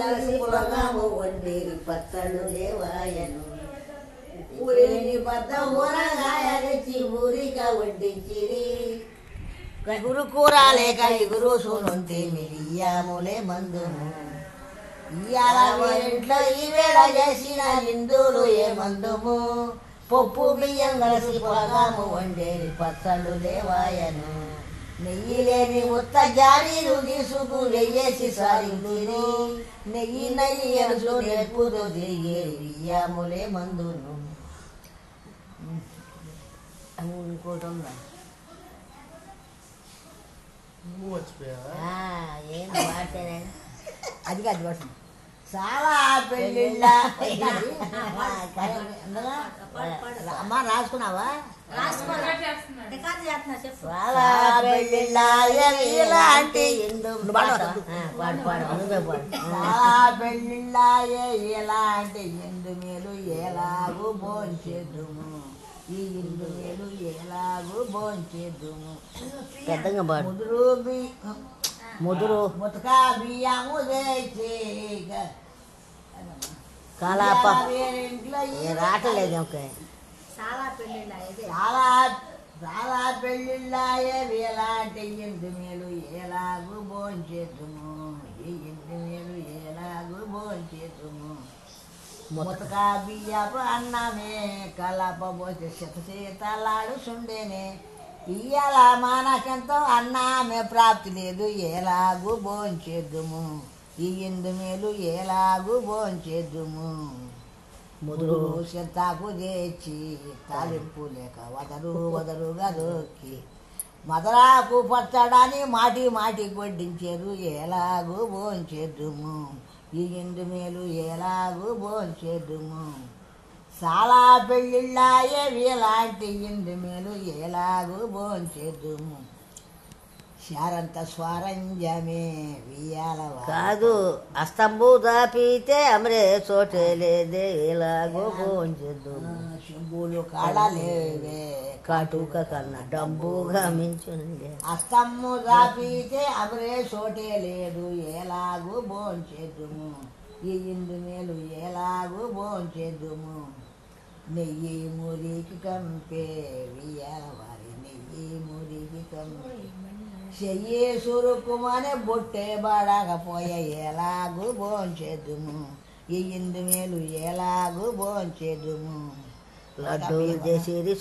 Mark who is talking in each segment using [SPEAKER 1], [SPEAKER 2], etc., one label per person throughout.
[SPEAKER 1] కలిసి పొలగాము వండి పత్తళ్ళు దేవాయను. ఊరేని పద్ద ఊరగాయ తెచ్చి ఊరిక వడ్డించిరి గురు కూర లేక ఎగురు సూనుంటే మిరియాములే మందుము ఇయ్యాల ఇంట్లో ఈ వేళ చేసిన హిందువులు ఏ మందుము? పప్పు బియ్యం కలిసి పొలగాము వండేరి పచ్చళ్ళు దేవాయను. నెయ్యి లేని ఉత్త జారీలు తీసుకు నెయ్యేసి సారించిరి. నెయ్యి నెయ్యి ఎరుసు నేర్పుతో తిరిగే బియ్యాములే మందును. ఇంకోటి ఉందా? ఏం పాటనే అది కాదు చాలా పెళ్ళిళ్ళ అమ్మ రాసుకున్నావా? చాలా పెళ్ళిళ్ళ ఎలాంటి పాడు పాడు నువ్వే పాడు. చాలా పెళ్ళిళ్ళ ఎలాంటి ఎందు మేలు ఎలాగూ భోంచేద్దుము? ఈ ఇందు మేలు ఎలాగూ భోంచేద్దుము?
[SPEAKER 2] పెద్దగా పాడు.
[SPEAKER 1] ముదురు బి
[SPEAKER 2] ముదురు.
[SPEAKER 1] ముతక బియ్యము తెచ్చి
[SPEAKER 2] కాలాప.
[SPEAKER 1] ఇంట్లో
[SPEAKER 2] ఏ రాటలేదు ఓకే.
[SPEAKER 1] చాలా చాలా పెళ్ళిళ్ళాయే ఎలాంటి ఇంటి మేలు ఎలాగూ భోంచేద్దుము ఈ ఇంటి మేలు ఎలాగూ భోంచేద్దుము ముతక బియ్యపు అన్నమే కలపబోతే శత శీతలాడు సుండేనే ఇయ్యాల మనకెంతో అన్నమే ప్రాప్తి లేదు ఎలాగూ భోంచేద్దుము ఈ ఇందు మేలు ఎలాగూ భోంచేద్దుము ముదురు తెచ్చి తాలింపు లేక వదరు వదరుగా దొక్కి మదరాకు పచ్చడాని మాటి మాటి వడ్డించారు ఎలాగూ భోంచేద్దుము ఈ ఇందు మేలు ఎలాగూ భోంచేద్దుము చాలా పెళ్ళిళ్ళాయే వీలాంటి ఇందు మేలు ఎలాగూ భోంచేద్దుము శారంత స్వరంజమే వియాలవా
[SPEAKER 2] కాదు అస్తంబు దాపితే అమరే చోటే లేదే ఎలాగో భోంచదు
[SPEAKER 1] శంభులు కాడలేవే.
[SPEAKER 2] కాటుక కన్నా డబ్బుగా మించుంది
[SPEAKER 1] అస్తమ్ము రాపితే అమరే చోటే లేదు ఎలాగూ భోంచేద్దుము ఈ ఇందు మేలు ఎలాగూ భోంచేద్దుము నెయ్యి మురికి కంపే వియ్యాల వారి నెయ్యి మురికి కంపే. చెయ్యి సురుకుమని బొట్టే బాడకపోయే ఎలాగూ భోంచేద్దుము ఇందు మేలు ఎలాగూ భోంచేద్దుము
[SPEAKER 2] లడ్డు చేసేది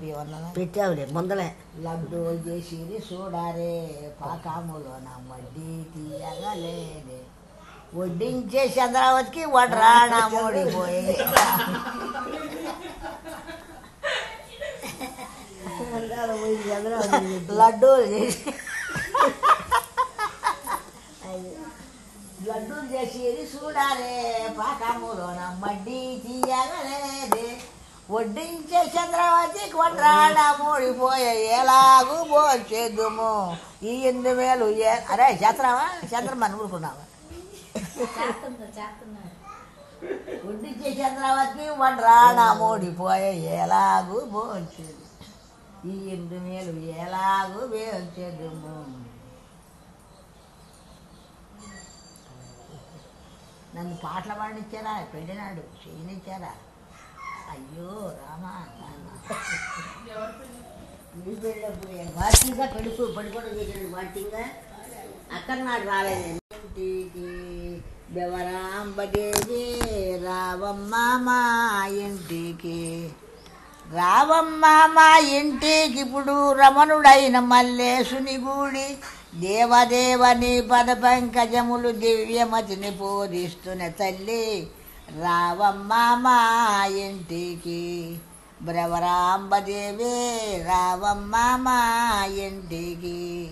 [SPEAKER 1] బియ్యం
[SPEAKER 2] పెట్టావులే ముందలే.
[SPEAKER 1] లడ్డు చేసిరి చూడారే పాకాములో నా వడ్డీ తీయగలేదే. వడ్డించే చంద్రావతికి వడ్రాణ మోడిపోయి లడ్డు చేసి. లడ్డు చేసిరి చూడారే పాకాములో నా వడ్డీ తీయగలేదే. వడ్డించే చంద్రవతి కొట్రాడ మూడిపోయే ఎలాగూ భోంచేద్దుము ఈ వేలు ఏ- అరే చేస్తున్నావా? చంద్రమని ఊరుకున్నావా? వడ్డించే చంద్రవతి వడ్రాడ మూడిపోయే ఎలాగూ భోంచేదు ఈ ఎనిమిది వేలు ఎలాగూ భోంచేద్దుము నన్ను పాటలు పాడినిచ్చారా పెళ్ళినాడు చేయనిచ్చారా అయ్యో రామా నాన్న నీ పెళ్ళప్పుడు వాటిగా పెడుతూ పడిపోవడం చేశాడు వాటిగా అక్కడ నాడు రాలేదు ఇంటికి బెవరాంబదేవి రావమ్మ మా ఇంటికి రావమ్మ మా ఇంటికి ఇప్పుడు రమణుడైన మల్లేశుని గూడి దేవదేవని పద పంకజములు దివ్యమతిని పూజిస్తున్న తల్లి రావమ్మ మా ఇంటికి. బ్రవరాంబదేవే రావమ్మ మా ఇంటికి.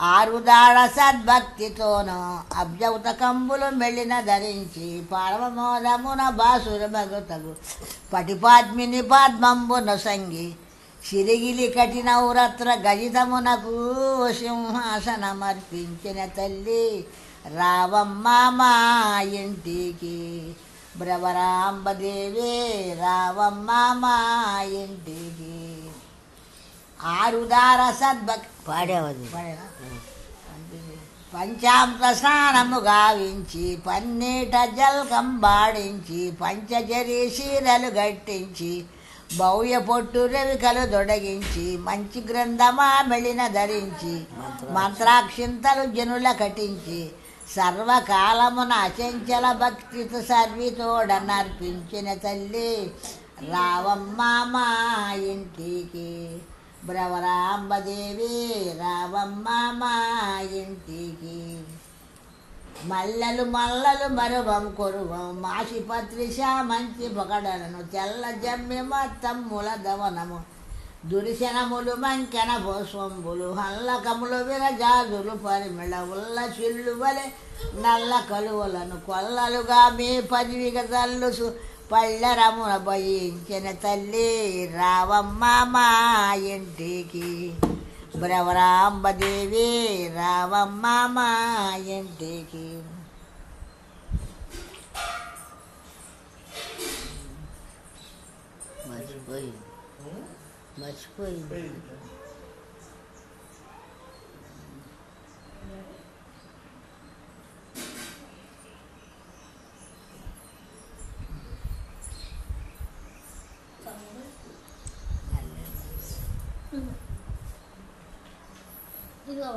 [SPEAKER 1] ఆరుదాళ సద్భక్తితోనూ అబ్జౌత కంబులు మెళ్ళిన ధరించి పార్వమోదమున బాసుర భగతగు పటిపాద్మిని పద్మంబున సంగి సిరిగిలి కఠినౌరత్ర గజితమునకు సింహాసనమర్పించిన తల్లి రావమ్మ మా ఇంటికి. బ్రవరాంబదేవి రావమ్మ మా ఇంటికి. ఆరుదార సద్భక్తి
[SPEAKER 2] పాడావది?
[SPEAKER 1] పడేనా? పంచామృత స్నానము గావించి పన్నీట జల్కం బాడించి పంచజరి శీరలు గట్టించి భవ్య పొట్టు రవికలు దొడగించి మంచి గ్రంథమా మెళిన ధరించి మంత్రాక్షింతలు జనుల కటించి సర్వకాలమున అచంచల భక్తితో సర్వితోడ నర్పించిన తల్లి రావమ్మ మా ఇంటికి. బ్రవరాంబదేవి రావమ్మ మా ఇంటికి. మల్లెలు మల్లలు మరువం కొరువం మాసిపత్రి మంచి పొగడలను తెల్ల జమ్మి మొత్తం దవనము. దురిశనములు మంకెన భోస్వంబులు హల్లకములు విరజాజులు పరిమిళ ఉల్ల చిల్లువలె నల్ల కలువలను కొల్లలుగా మీ పదివిగ తల్లుసు పళ్ళరమున భయించిన తల్లి రావమ్మ మా ఇంటికి. బ్రవరాంబదేవి రావమ్మ మా ఇంటికి.
[SPEAKER 2] మర్చిపోయింది. మర్చిపోయింది.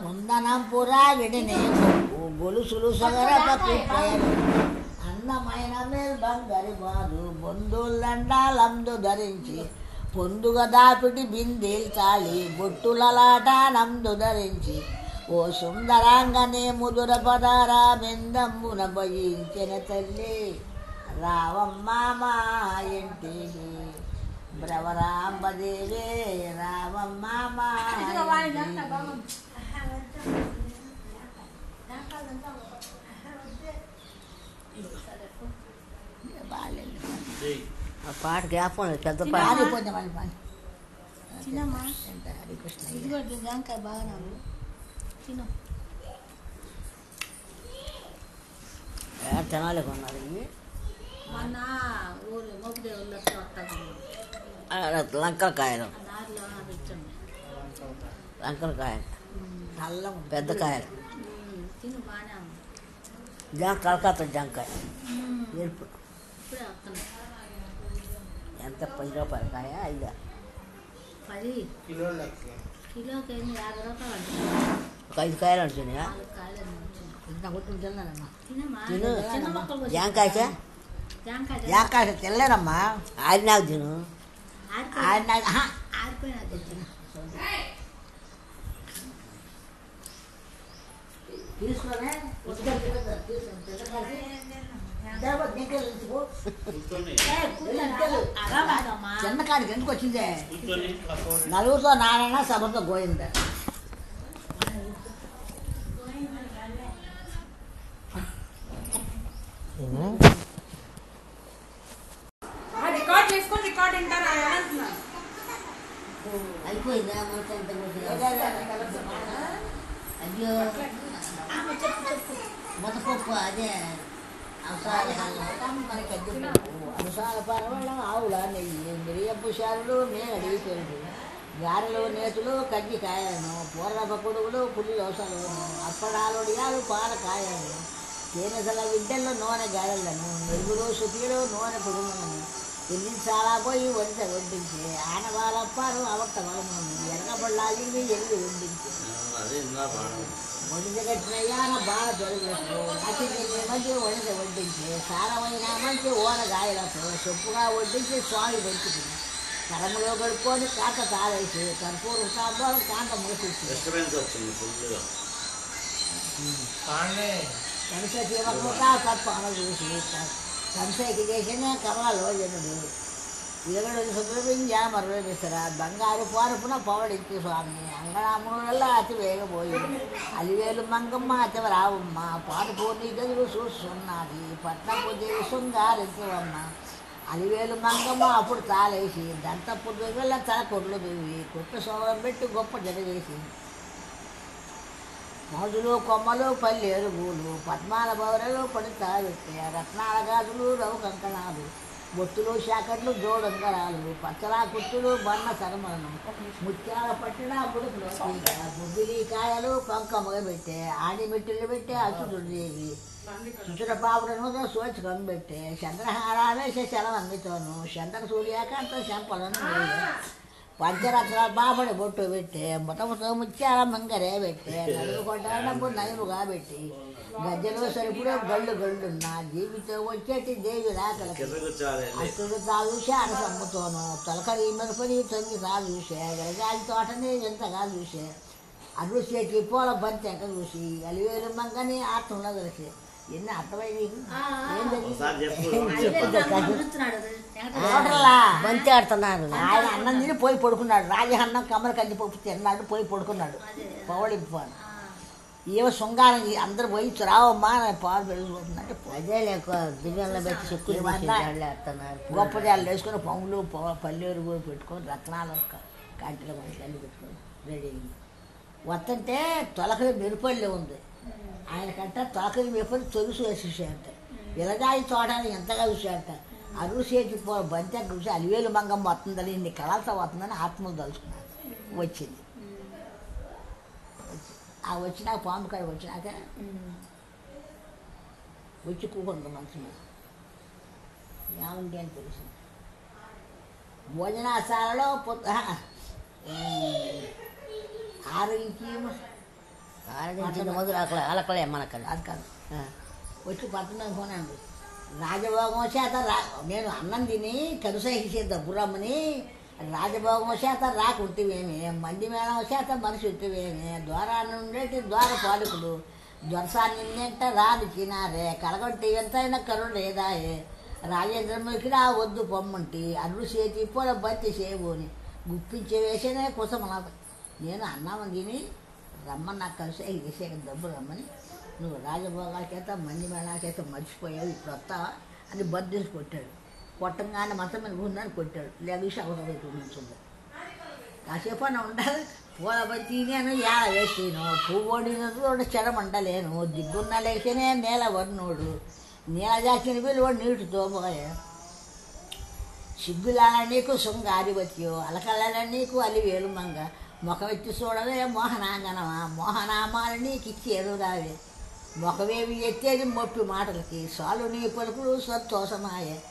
[SPEAKER 1] ముందనం పురా విడిని. గొలుసులు ప్రయలు అందమైన మేల్ బంగారి బాదు బొందులండాలందు ధరించి పొందుగ దాపిటి బిందెలు తాళి బొట్టులలాట నందు ధరించి. ఓ సుందరాంగనే ముదుర పదారా బిందమ్మున భయించిన తల్లి. రావమ్మ మా ఇంటికి బ్రవరాంబదేవే రావమ్మ మా
[SPEAKER 2] పాట జ్ఞాపకం లేదు, పెద్ద పాట
[SPEAKER 1] పాడి కొంచెం అని పాడి.
[SPEAKER 3] తినమ్మా
[SPEAKER 1] ఎంత హరికృష్ణ
[SPEAKER 3] ఇదిగో జాంకాయ బాగా నాకు తిను
[SPEAKER 2] ఏ తినాలి కొన్నారు ఇవి
[SPEAKER 3] మొన్న ఊరు మోపుదేవుల్లో వస్తాను
[SPEAKER 2] ఆ, లంకలకాయలు
[SPEAKER 3] ఆ దారిలో తెచ్చండి
[SPEAKER 2] లంకలకాయలు
[SPEAKER 1] నల్ల ఉంది.
[SPEAKER 2] పెద్ద కాయలు
[SPEAKER 3] తిను బాగానే ఉంది
[SPEAKER 2] జాం కలకత్తా జాంకాయ ఎరుపు
[SPEAKER 3] ఇప్పుడే వస్తాను
[SPEAKER 2] ఎంత పది రూపాయల కాయ ఐదా
[SPEAKER 3] పది
[SPEAKER 4] కిలోలు లెక్క
[SPEAKER 3] కిలోకి ఎన్ని యాభై రూపాయలు అంటే
[SPEAKER 2] ఒక ఐదు కాయలు అంటున్నాయా
[SPEAKER 3] నాలుగు కాయలు ఎన్ని వచ్చినాయి
[SPEAKER 1] ఇంత కొట్టుకుని తిన్నానమ్మా
[SPEAKER 3] తినమ్మా
[SPEAKER 2] తిను.
[SPEAKER 3] చిన్న మొక్కలు కోసి-
[SPEAKER 2] జాంకాయ
[SPEAKER 3] జాంకాయ తిను.
[SPEAKER 1] జాకాయ తెల్లనమ్మా
[SPEAKER 2] ఆది నాకు తిను
[SPEAKER 3] ఆరిపోయి-
[SPEAKER 1] ఆయన ఆహా.
[SPEAKER 3] ఆరిపోయినా
[SPEAKER 1] ఇచ్చుకో. ఏ, కూర్చోని
[SPEAKER 3] అరవదమ్మా.
[SPEAKER 1] చిన్న కాడికి ఎందుకు వచ్చిందే
[SPEAKER 4] కూర్చొని కసోడి
[SPEAKER 1] నలుగురితో నారాయణ సభతో గోయింద
[SPEAKER 5] రికార్డ్ చేసుకొని రికార్డ్ వింటారా ఏమంటున్నాను
[SPEAKER 2] అయిపోయిందా మొత్తం ఇంత అయ్యో మొదపప్పు అదే
[SPEAKER 1] అంశాల పరవళం ఆవుల నెయ్యి మిరియపు శారులు మేగడి పెరుగు గారెలు నేతులు కజ్జికాయలను పూర్వప కొడుగులు పులి దోసలను అప్పడాలుడియాలు పాలకాయలను తేనెసల విడ్డల్లో నూనె గారెలను మెరుగులు సుఖీలు నూనె కుడుములను తిన్నించాలా పోయి వంట వండించి ఆనవాలప్పారు అవట్ట వలమును ఎర్రబళ్ళాలి ఎల్లు వండించి ఒడిద కట్టినయ్యాన బాగా జరుగులకు అతి మధ్య ఒడిద వడ్డించి సారమైన మంచి ఓనగాయలతో సొప్పుగా వడ్డించి స్వామి పెంచుకుని కరములో గడుపుకొని కాక తాళేసి కర్పూరం సాంబారు కాంత మూసేసి
[SPEAKER 6] డిస్టర్బెన్స్ వచ్చింది ఫుల్గా
[SPEAKER 4] కాండే
[SPEAKER 1] కంస జీవకూట తప్పన చూసి కంసకి చేసిన కమలలో జనుడు ఇరవై సుబ్రహ్మణ్య మరవై విసర బంగారు పారుపున పవడించి స్వామి. అంగళాముల అతి వేగపోయి అలివేలు మంగమ్మ అతి రావమ్మ పాడుపోని గదులు చూస్తున్నది. పట్నపు దేవి శృంగారించవమ్మ అలివేలు మంగమ్మ అప్పుడు తాలేసి. దంతపు దువ్వెల తల కొడ్లు దువ్వి కుట్టు సోమరం పెట్టి గొప్ప జరిగేసి మోజులు కొమ్మలు పల్లెలు పూలు పద్మాల బౌరలు పడితా పెట్టే రత్నాల గాజులు రవు కంకణాలు. బొత్తులు శాకట్లు జోడు ఉంగరాలు పచ్చలా కుత్తులు బన్న సరమరణం ముత్యాల పట్టిన బుబ్బిలి కాయలు పంకమ్మగా పెట్టే ఆడి మెట్టులు పెట్టే అసుడుదేవి సుచుర పావుడను సోచకం పెట్టే చంద్రహారావేశ చలవన్నితోను చంద్ర సూర్యాకాంత శంపలను పంచరత్న బాబడి బొట్టు పెట్టే ముతముతో ముత్యాల మంగరే పెట్టే నలుగు కొట్టాడబ్బు నలుగుగా పెట్టి గజ్జలో సరిపుడే గళ్ళు గళ్ళున్న జీవితం వచ్చేటి దేవి రాకలకి. అట్టుడు తాగూసే అరసమ్ముతోను తొలకరి మెరుపని తొంగి తాగూసే గరగాలి తోటని ఎంతగా చూసే చేతి పూల బంతి ఎక్క చూసి అలివేలు మంగని ఆత్మలో కలిసి ఎన్ని అర్థమై నీకు ఏం తెలియదు
[SPEAKER 2] బంతి ఆడుతున్నారు
[SPEAKER 1] ఆయన అన్నం తిని పోయి పడుకున్నాడు. రాజ అన్నం కమ్మల కంది పప్పు తిన్నాడు పోయి పడుకున్నాడు. పవళింపాను ఏమో శృంగారం అందరు పోయి రావమ్మా పాలు పెరిగిపోతుందంటే
[SPEAKER 2] అదే లేక దివ్యంలో పెట్టి చెక్కులు? ఆడుతున్నారు
[SPEAKER 1] గొప్ప జాలు వేసుకొని పొంగులు పల్లెరు కూడా పెట్టుకొని రత్నాలు కాంటిలో మంచి పెట్టుకొని రెడీ అయింది వస్తుంటే తొలకరి మెరుపల్లె ఉంది. ఆయనకంట తొలకరి మెరుపల్లి తొలుసు వేసేసాయంట. విలజాయి తోటని ఎంతగా చూసాయంట. చేతి పో బంతి చూసి అలివేలు మంగమ్మ వస్తుందని ఇన్ని కళలతో వస్తుందని ఆత్మలు తలుచుకున్నారు. వచ్చింది. ఆ వచ్చినాక పాము కాడ వచ్చినాక వచ్చి కూకుంది మనసు మీద. ఏముంది అని తెలిసింది. భోజనాశాలలో పొద్దు ఆరు ఇంచి
[SPEAKER 2] ఆరగించిన మొదలు అక్కడ అలకలే మనకది
[SPEAKER 1] అది కాదు. వచ్చి పడుతున్నాను కొనండి రాజభోగం చేత రా నేను అన్నం తిని కరుసహించే దబ్బురమ్మని రాజభోగం చేత రాకుంటివేమి మంది మేళం చేత మనిషి ఉట్టివేమి ద్వారాన్ని ఉండేటి ద్వార పాలకుడు జ్వరసాన్ని నిన్నంట రాదు చినారే కలగొట్టి ఎంతైనా కరుడు లేదాయే రాజేంద్రముఖి రా వద్దు పొమ్మంటి అల్లు చేతి పూల బత్తి చేయబోని గుప్పించే వేసేనే కుసమన నేను అన్నం తిని రమ్మని నాకు కలిసి వేసే డబ్బు రమ్మని నువ్వు రాజభోగాల చేత మంది మేళాల చేత మర్చిపోయావు ఇప్పుడు వస్తావా అని బద్దీసి కొట్టాడు. కొట్టంగానే మతం మీద ఉందని కొట్టాడు. లేకపోతే అవసరం చూపించింది కాసేపు అని ఉండాలి. పూల బతి నేను వేసేను? వేసిను పువ్వొడిన చెడమండలేను దిగ్గున్న లేకనే నేల వర్ణుడు. నేల జాచిన వీళ్ళు నీటి పోయే సిగ్గులాల నీకు శృంగారివత్యో అలకల నీకు అలివేలు మంగ. ముఖమెత్తి చూడవే మోహనాంగనమా? మోహనామాలు నీకు ఇచ్చి ఎదురావే ముఖమేమి ఎత్తేది మొప్పి మాటలకి. సాలు నీ పలుకులు సంతోషమాయే.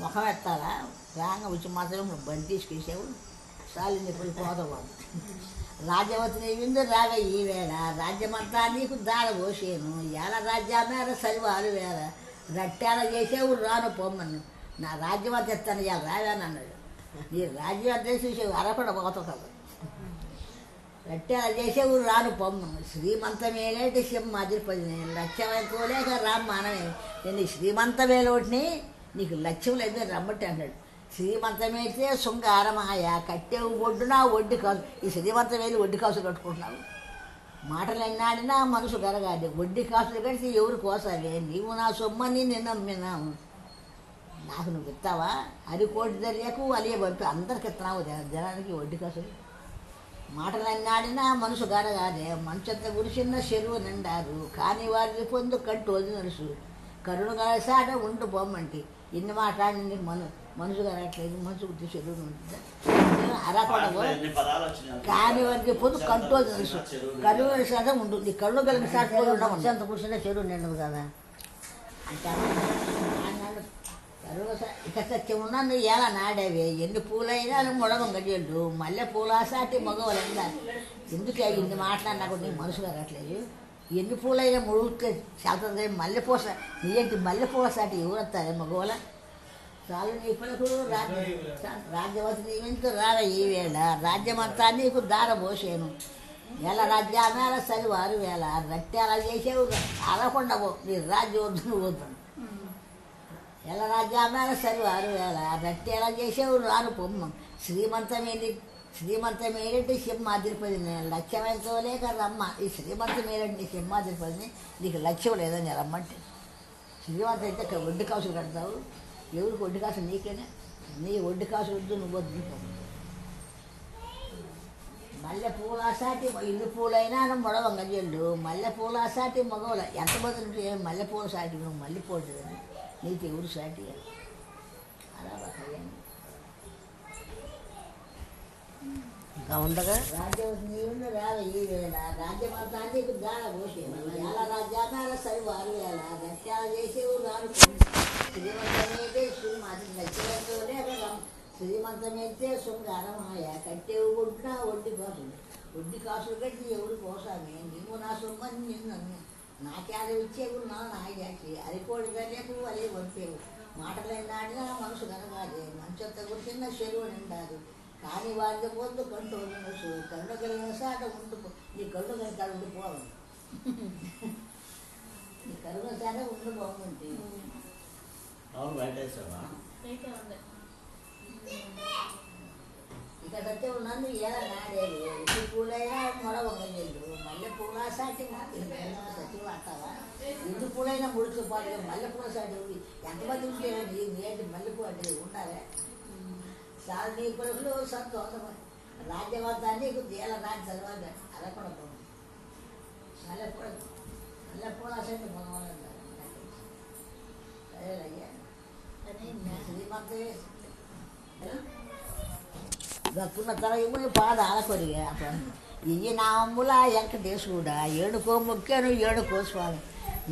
[SPEAKER 1] ముఖం ఎత్తాలా? రాంగ వచ్చి మాత్రం బండి తీసుకేసావు సాలు నీ పలుకు పోదవాడు రాజ్యవతి నీ విందు రావే ఈ వేళ. రాజ్యమంతా నీకు దార పోసేను. ఎలా రాజ్యామేర సరివారు వేళ. రట్టాల చేసేవు రాను పొమ్మను. నా రాజ్యవతి ఎత్తాను ఇలా రావాను అన్నాడు నీ రాజ్యవతి చూసేవు అరపడ పోతుంది కదా చేసే చేసేవు రాను పొమ్మను శ్రీమంతమేలేటి సింహాదిపతి నేను లక్ష్యమైపోలేక రామ్మానమే నేను ఈ శ్రీమంతమేలోటిని నీకు లక్ష్యం లేదు రమ్మట్టి అన్నాడు శ్రీమంతమైతే శృంగారమాయ కట్టే ఒడ్డున ఒడ్డు కాసు. ఈ శ్రీమంతమేలు ఒడ్డు కాసులు కట్టుకుంటున్నావు. మాటలు ఎన్నాడినా మనసు గరగాలి ఒడ్డి కాసులు కడితే ఎవరు కోసాలి? నీవు నా సొమ్మని నేను నమ్మినాము నాకు నువ్వు ఇస్తావా? అరికోటి దర్యాకు అలియ పంపి. అందరికి ఇస్తున్నావు జనానికి ఒడ్డి కాసులు. మాటలు ఎన్నాడినా మనసు గరగాలి మంచంత గురిసిన చెరువు నిండారు. కానీ వారిని పొందు వది నడుసు కరుణ కలిసాట ఉండు బొమ్మంటి. ఇన్ని మాట్లాడి నీకు మన మనసు గరగట్లేదు. మనసు గుర్తి చెరువు ఉంటుంది?
[SPEAKER 4] వచ్చినాయి
[SPEAKER 1] కాని వారికి పొద్దు కంట్రోల్ తెలుసు కరుణ కలిసాట ఉంటుంది కరుణ కలిగిన ఉండమని
[SPEAKER 2] మంచంత కూర్చుంటే చెరువు నిండదు కదా.
[SPEAKER 1] అంటే ఇక సత్యం ఎలా నాడేవి. ఎన్ని పూలైనా ముడగం గడియలు మళ్ళీ పూలాసాటి మగవాళ్ళు మగవాళ్ళందా ఎందుకు ఇన్ని మాట్లాడినా కూడా నీకు మనసు కరగట్లేదు ఎన్ని పూలైనా ముడుగుతే శాతం మల్లెపూస నీయంటి మల్లెపూల సాటి ఎవరు మగవాళ్ళ? చాలు నీ పలుకు రాజ్య రాజ్యవతి నీవెంత రావ ఈ వేళ? రాజ్యమంతా నీకు దార పోసేను. ఎలా సరి వారు వేళ. రట్టాల చేసేవు అరకుండవు నీ రాజ్యం వద్దు నువ్వు వద్దు ఎలా రాజ్యామేళ సరివారు వేళ రట్టేలా చేసేవు రాను పొమ్మ శ్రీమంతమేంటి శ్రీమంతమేలంటే సింహాద్రిపతి నేను లక్ష్యమైనతో రమ్మ ఈ శ్రీమంతమేలంటే సింహాద్రిపదిని నీకు లక్ష్యం లేదని రమ్మంటే. శ్రీమంతం అయితే ఇక్కడ ఒడ్డు కాసులు కడతావు. ఎవరికి ఒడ్డు కాసు నీకేనే? నీ ఒడ్డు కాసు వద్దు నువ్వు వద్దు మల్లె పూలాసాటి ఇల్లు పూలైనా మొడవంగ జల్లు. మల్లె పూలాసాటి మగవల ఎంతమంది ఉంటే మల్లె పూల సాటి నువ్వు మల్లె పూలు నీకు ఎవరు సాటి అలా ఇంకా
[SPEAKER 2] ఉండగా
[SPEAKER 1] రాజ్యం నీవున్న రాదు ఈ వేళ రాజ్యం అంతా అంటే ఇప్పుడు దాడ పోతే ఎలా రాజ్యాల సరి వారు వేళ గత్యాలు చేసేవారు రాను శ్రీమంతమైతే సుమ్ అది నచ్చినతోనే శ్రీమంతమైతే సుమ్ గణమాయ కట్టేవు కొట్టినా వడ్డీ కాసులు వడ్డీ కాసులు కట్టి ఎవరు పోసామే నీవు నా సొమ్మని నిన్ను నాకేద ఇచ్చేవు నా నాయకి అరికోడి గల్లేకు అలే వంపేవు. మాటలైనాడినా మనసు కనగాలి. మంచంత కూర్చున్న చెరువు నిండాదు. కానీ వారికి పొద్దు కంటూ మనసు కరుణ కలిగిన సాట ఉండిపో నీ కరుణ కలిగి ఉండిపోవాలి నీ కరుణ సాట ఉండిపోమంటే
[SPEAKER 4] అవును వెంకటేశ్వర.
[SPEAKER 3] ఇక్కడైతే ఉంది
[SPEAKER 1] ఏదన్నాడేది వచ్చే పూలైనా మొడవగలేదు మల్లె పూల సాటి సచి వాడతావా ఇందు పూలైనా ముడిచిపోతుంది మల్లె పూల సాటి ఉంది ఎంతమంది ఉంటే నీ నేటి మల్లెపూ అంటే ఉండాలి సార్ నీ కొడుకులు సంతోషం రాజ్యవర్ధాన్ని నీకు దేల రాజ్య తర్వాత అదకుండా పోను మల్లె పూల మల్లె పూల సాటి పొగవాలి సరేలయ్యా శ్రీమంతే దక్కున్న తల ఇవ్వని పాద ఆలకొరిగా ఇయ్యి నా అమ్ముల వెంకటేశుడా ఏడుకో మొక్కాను ఏడుకో స్వామి.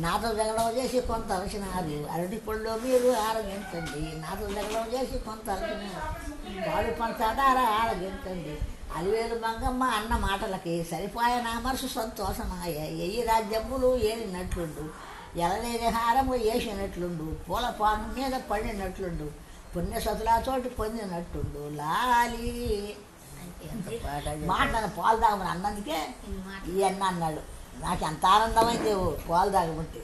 [SPEAKER 1] నాతో జగడం చేసి కొంత అలసినారు. అరటి పళ్ళు మీరు ఆరగించండి నాతో జగడం చేసి కొంత అలసినారు. పాడు పంచదార ఆరగించండి అలివేలు మంగమ్మ అన్న మాటలకి సరిపోయే నా మనసు సంతోషమాయ ఎయ్యి రాజ్యములు ఏలినట్లుండు. ఎలలేని హారము వేసినట్లుండు పూల పాను మీద పడినట్లుండు. పుణ్యసతులతోటి పొందినట్టుండు. లాలి. మాట పాలు తాగమని అన్నందుకే ఈ అన్న అన్నాడు. నాకు ఎంత ఆనందమైంది పాలు తాగమంటే.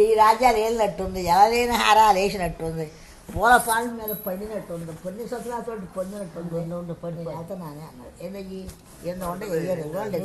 [SPEAKER 1] ఈ రాజ్యాలు వెళ్ళినట్టుంది ఎలలేని హారాలు వేసినట్టుంది పూల పాలు మీద పడినట్టుంది పుణ్య సతులతోటి పొందినట్టుంది. ఎన్నో ఉండి పడి వెళ్తున్నానే అన్నాడు. ఏందయ్యి? ఎన్నో ఉండే వెయ్యారు ఇవ్వాలి